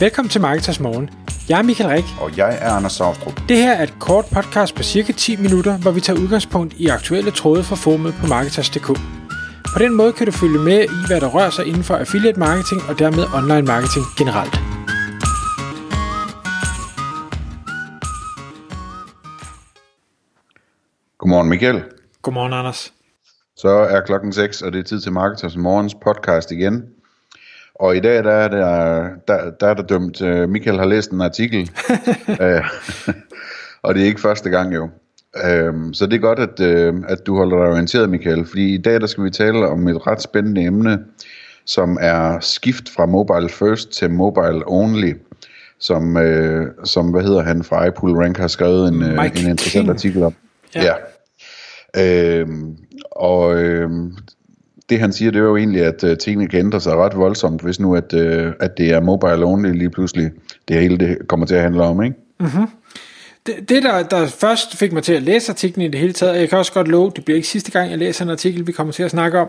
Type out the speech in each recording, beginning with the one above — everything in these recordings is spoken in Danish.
Velkommen til Marketers Morgen. Jeg er Michael Rik. Og jeg er Anders Saustrup. Det her er et kort podcast på cirka 10 minutter, hvor vi tager udgangspunkt i aktuelle tråde fra formet på Marketers.dk. På den måde kan du følge med i, hvad der rører sig inden for affiliate marketing og dermed online marketing generelt. Godmorgen Michael. Godmorgen, Anders. Så er klokken 6, og det er tid til Marketers Morgens podcast igen. Og i dag der er der, der, der, er der dømt, uh, Michael har læst en artikel, uh, og det er ikke første gang jo. Uh, så det er godt, at, uh, at du holder dig orienteret, Michael, fordi i dag der skal vi tale om et ret spændende emne, som er skift fra mobile first til mobile only, som, uh, som hvad hedder han fra iPool Rank har skrevet en, uh, en interessant King. artikel om. Ja. ja. Øhm, og øhm, det han siger, det er jo egentlig, at øh, tingene kan ændre sig ret voldsomt, hvis nu at, øh, at det er mobile only lige pludselig, det hele det kommer til at handle om, ikke? Mm-hmm. Det, det der, der først fik mig til at læse artiklen i det hele taget, jeg kan også godt love, det bliver ikke sidste gang, jeg læser en artikel, vi kommer til at snakke om,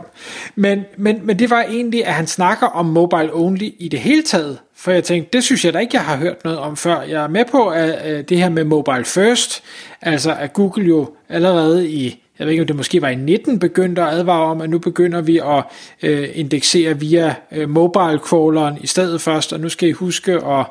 men, men, men det var egentlig, at han snakker om mobile only i det hele taget, for jeg tænkte, det synes jeg da ikke, jeg har hørt noget om før. Jeg er med på at, øh, det her med mobile first, altså at Google jo allerede i jeg ved ikke om det måske var i 19, begyndte at advare om, at nu begynder vi at øh, indeksere via øh, mobile crawleren i stedet først, og nu skal I huske at,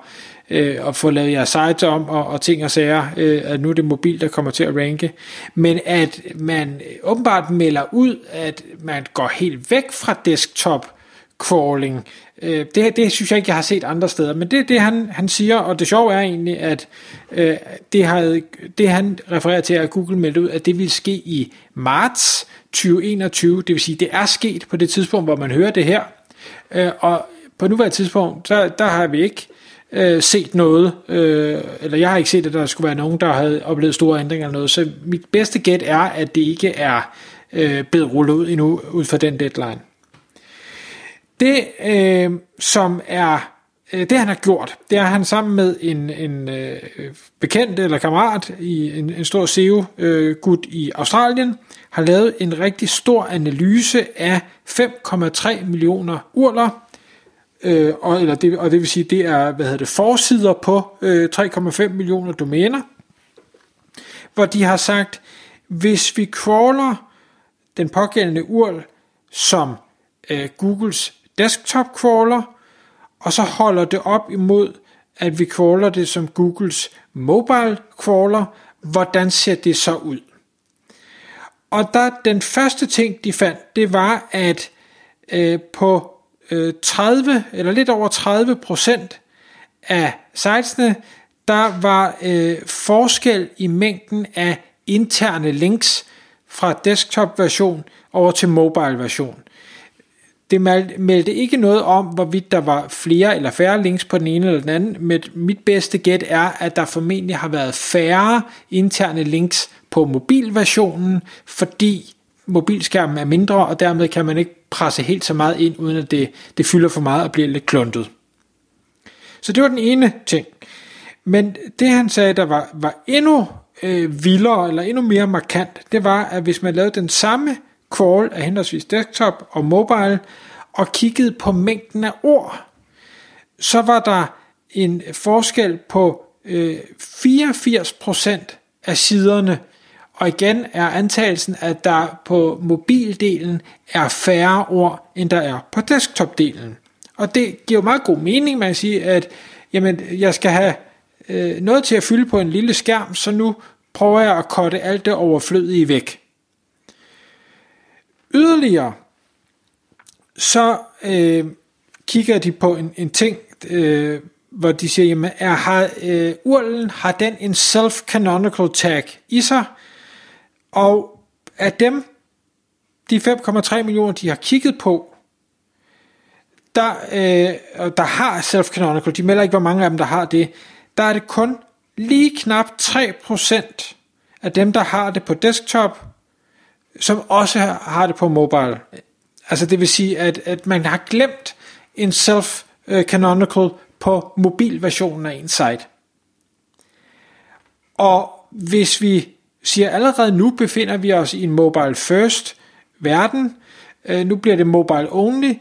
øh, at få lavet jeres site om, og, og ting og sager, øh, at nu er det mobil, der kommer til at ranke. Men at man åbenbart melder ud, at man går helt væk fra desktop crawling, Øh, det, det synes jeg ikke, jeg har set andre steder, men det er det, han, han siger, og det sjove er egentlig, at øh, det, har, det han refererer til, at Google meldte ud, at det vil ske i marts 2021, det vil sige, det er sket på det tidspunkt, hvor man hører det her, øh, og på nuværende tidspunkt, der, der har vi ikke øh, set noget, øh, eller jeg har ikke set, at der skulle være nogen, der havde oplevet store ændringer eller noget, så mit bedste gæt er, at det ikke er øh, blevet rullet ud endnu, ud fra den deadline. Det, øh, som er øh, det han har gjort, det er at han sammen med en, en øh, bekendt eller kammerat i en, en stor SEO-gut øh, i Australien, har lavet en rigtig stor analyse af 5,3 millioner urler, øh, og, eller det, og det vil sige, det er hvad hedder det, forsider på øh, 3,5 millioner domæner, hvor de har sagt, hvis vi crawler den pågældende URL som øh, Googles desktop crawler, og så holder det op imod, at vi crawler det som Googles mobile crawler. Hvordan ser det så ud? Og der, den første ting, de fandt, det var, at øh, på øh, 30 eller lidt over 30 procent af sitesene, der var øh, forskel i mængden af interne links fra desktop version over til mobile version. Det meldte ikke noget om, hvorvidt der var flere eller færre links på den ene eller den anden, men mit bedste gæt er, at der formentlig har været færre interne links på mobilversionen, fordi mobilskærmen er mindre, og dermed kan man ikke presse helt så meget ind, uden at det, det fylder for meget og bliver lidt kluntet. Så det var den ene ting. Men det han sagde, der var, var endnu øh, vildere, eller endnu mere markant, det var, at hvis man lavede den samme crawl af henholdsvis desktop og mobile, og kiggede på mængden af ord, så var der en forskel på øh, 84% af siderne, og igen er antagelsen, at der på mobildelen er færre ord, end der er på desktopdelen. Og det giver jo meget god mening, man siger, at jamen, jeg skal have øh, noget til at fylde på en lille skærm, så nu prøver jeg at korte alt det overflødige væk. Yderligere, så øh, kigger de på en, en ting, øh, hvor de siger, jamen, er, har, øh, urlen, har den en self-canonical tag i sig? Og af dem, de 5,3 millioner, de har kigget på, der, øh, der har self-canonical, de melder ikke, hvor mange af dem, der har det, der er det kun lige knap 3% af dem, der har det på desktop, som også har det på mobile. Altså det vil sige, at, at man har glemt en self-canonical på mobilversionen af en site. Og hvis vi siger allerede nu befinder vi os i en mobile first verden, øh, nu bliver det mobile only,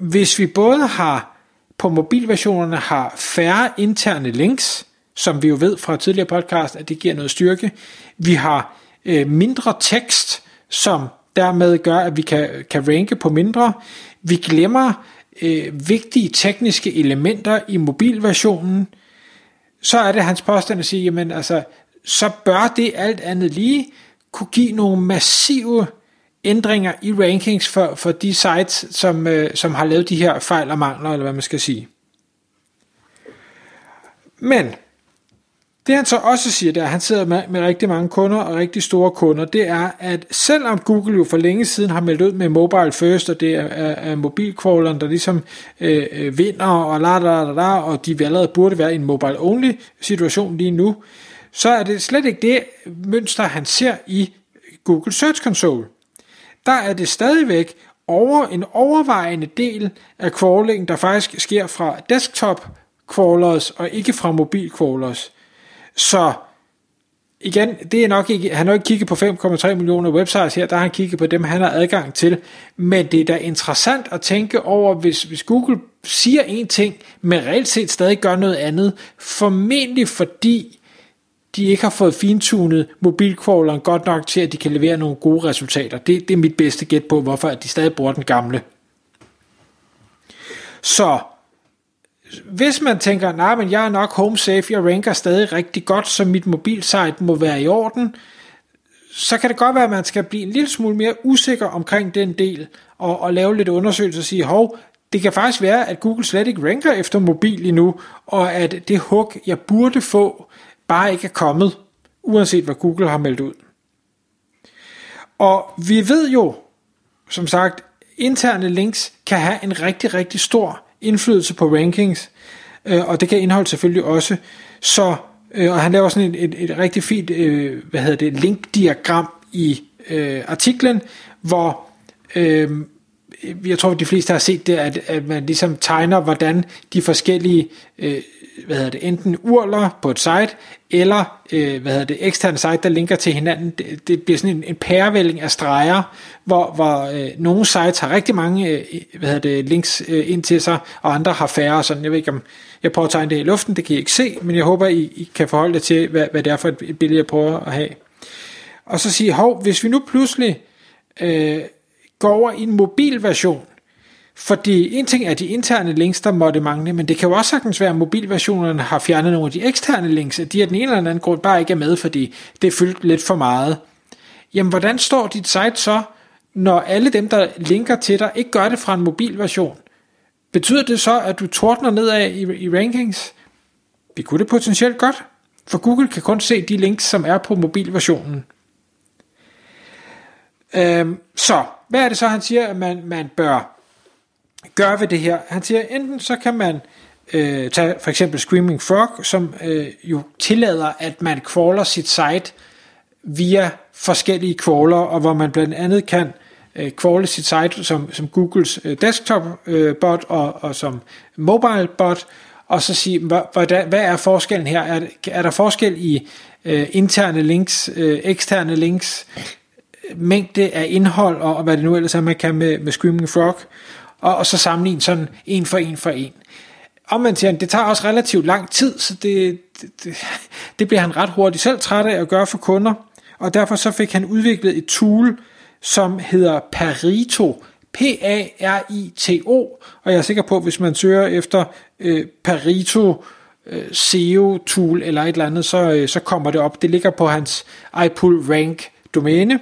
hvis vi både har på mobilversionerne har færre interne links, som vi jo ved fra tidligere podcast, at det giver noget styrke. Vi har øh, mindre tekst, som dermed gør, at vi kan, kan ranke på mindre. Vi glemmer øh, vigtige tekniske elementer i mobilversionen. Så er det hans påstand at sige, jamen altså, så bør det alt andet lige kunne give nogle massive ændringer i rankings for, for de sites, som, øh, som har lavet de her fejl og mangler, eller hvad man skal sige. Men det han så også siger, der han sidder med, med rigtig mange kunder og rigtig store kunder, det er, at selvom Google jo for længe siden har meldt ud med mobile first, og det er, er, er mobilcrawleren, der ligesom øh, øh vinder, og la, la, la, la, og de allerede burde være i en mobile only situation lige nu, så er det slet ikke det mønster, han ser i Google Search Console. Der er det stadigvæk over en overvejende del af crawling, der faktisk sker fra desktop crawlers og ikke fra mobil crawlers. Så igen, det er nok ikke, han har ikke kigget på 5,3 millioner websites her, der har han kigget på dem, han har adgang til. Men det er da interessant at tænke over, hvis, hvis Google siger en ting, men reelt set stadig gør noget andet, formentlig fordi de ikke har fået fintunet mobilcrawleren godt nok til, at de kan levere nogle gode resultater. Det, det er mit bedste gæt på, hvorfor at de stadig bruger den gamle. Så hvis man tænker, nej, men jeg er nok home safe, jeg ranker stadig rigtig godt, så mit mobilsite må være i orden, så kan det godt være, at man skal blive en lille smule mere usikker omkring den del, og, og lave lidt undersøgelser og sige, hov, det kan faktisk være, at Google slet ikke ranker efter mobil endnu, og at det hug, jeg burde få, bare ikke er kommet, uanset hvad Google har meldt ud. Og vi ved jo, som sagt, interne links kan have en rigtig, rigtig stor indflydelse på rankings, øh, og det kan indhold selvfølgelig også. Så, øh, og han laver sådan et, et, et rigtig fint, øh, hvad hedder det, linkdiagram i øh, artiklen, hvor øh, jeg tror, at de fleste har set det, at, at man ligesom tegner, hvordan de forskellige, øh, hvad hedder det, enten urler på et site, eller øh, hvad hedder det, eksterne site, der linker til hinanden. Det, det bliver sådan en, en pærevælling af streger, hvor, hvor øh, nogle sites har rigtig mange øh, hvad hedder det, links øh, ind til sig, og andre har færre. Sådan. Jeg ved ikke, om jeg prøver at tegne det i luften, det kan I ikke se, men jeg håber, I, I kan forholde jer til, hvad, hvad det er for et billede, jeg prøver at have. Og så sige, hov, hvis vi nu pludselig øh, går over i en mobil version, fordi en ting er de interne links, der måtte mangle, men det kan jo også sagtens være, at mobilversionerne har fjernet nogle af de eksterne links, at de af den ene eller anden grund bare ikke er med, fordi det er fyldt lidt for meget. Jamen, hvordan står dit site så, når alle dem, der linker til dig, ikke gør det fra en mobilversion? Betyder det så, at du tordner nedad i, i rankings? Det kunne det potentielt godt, for Google kan kun se de links, som er på mobilversionen. Øhm, så, hvad er det så, han siger, at man, man bør gør ved det her? Han siger, enten så kan man øh, tage for eksempel Screaming Frog, som øh, jo tillader, at man crawler sit site via forskellige crawler, og hvor man blandt andet kan øh, crawle sit site som, som Googles øh, desktop øh, bot og, og som mobile bot, og så sige, hvad, hvad er forskellen her? Er, er der forskel i øh, interne links, øh, eksterne links, mængde af indhold, og, og hvad det nu ellers er, man kan med, med Screaming Frog, og, og så sammenligne sådan en for en for en. Og man siger, det tager også relativt lang tid, så det, det, det bliver han ret hurtigt selv træt af at gøre for kunder, og derfor så fik han udviklet et tool, som hedder Parito, P-A-R-I-T-O, og jeg er sikker på, at hvis man søger efter øh, Parito øh, SEO tool eller et eller andet, så, øh, så kommer det op. Det ligger på hans iPull Rank domæne,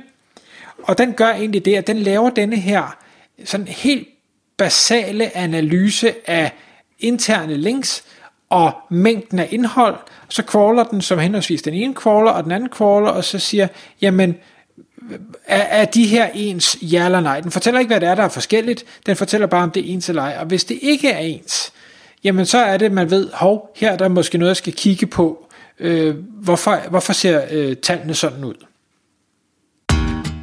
og den gør egentlig det, at den laver denne her sådan helt basale analyse af interne links og mængden af indhold, så crawler den som henholdsvis den ene crawler og den anden crawler, og så siger, jamen, er, er de her ens, ja eller nej? Den fortæller ikke, hvad det er, der er forskelligt, den fortæller bare, om det er ens eller ej, og hvis det ikke er ens, jamen så er det, man ved, hov, her er der måske noget, jeg skal kigge på, øh, hvorfor, hvorfor ser øh, tallene sådan ud?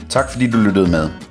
Tak fordi du lyttede med.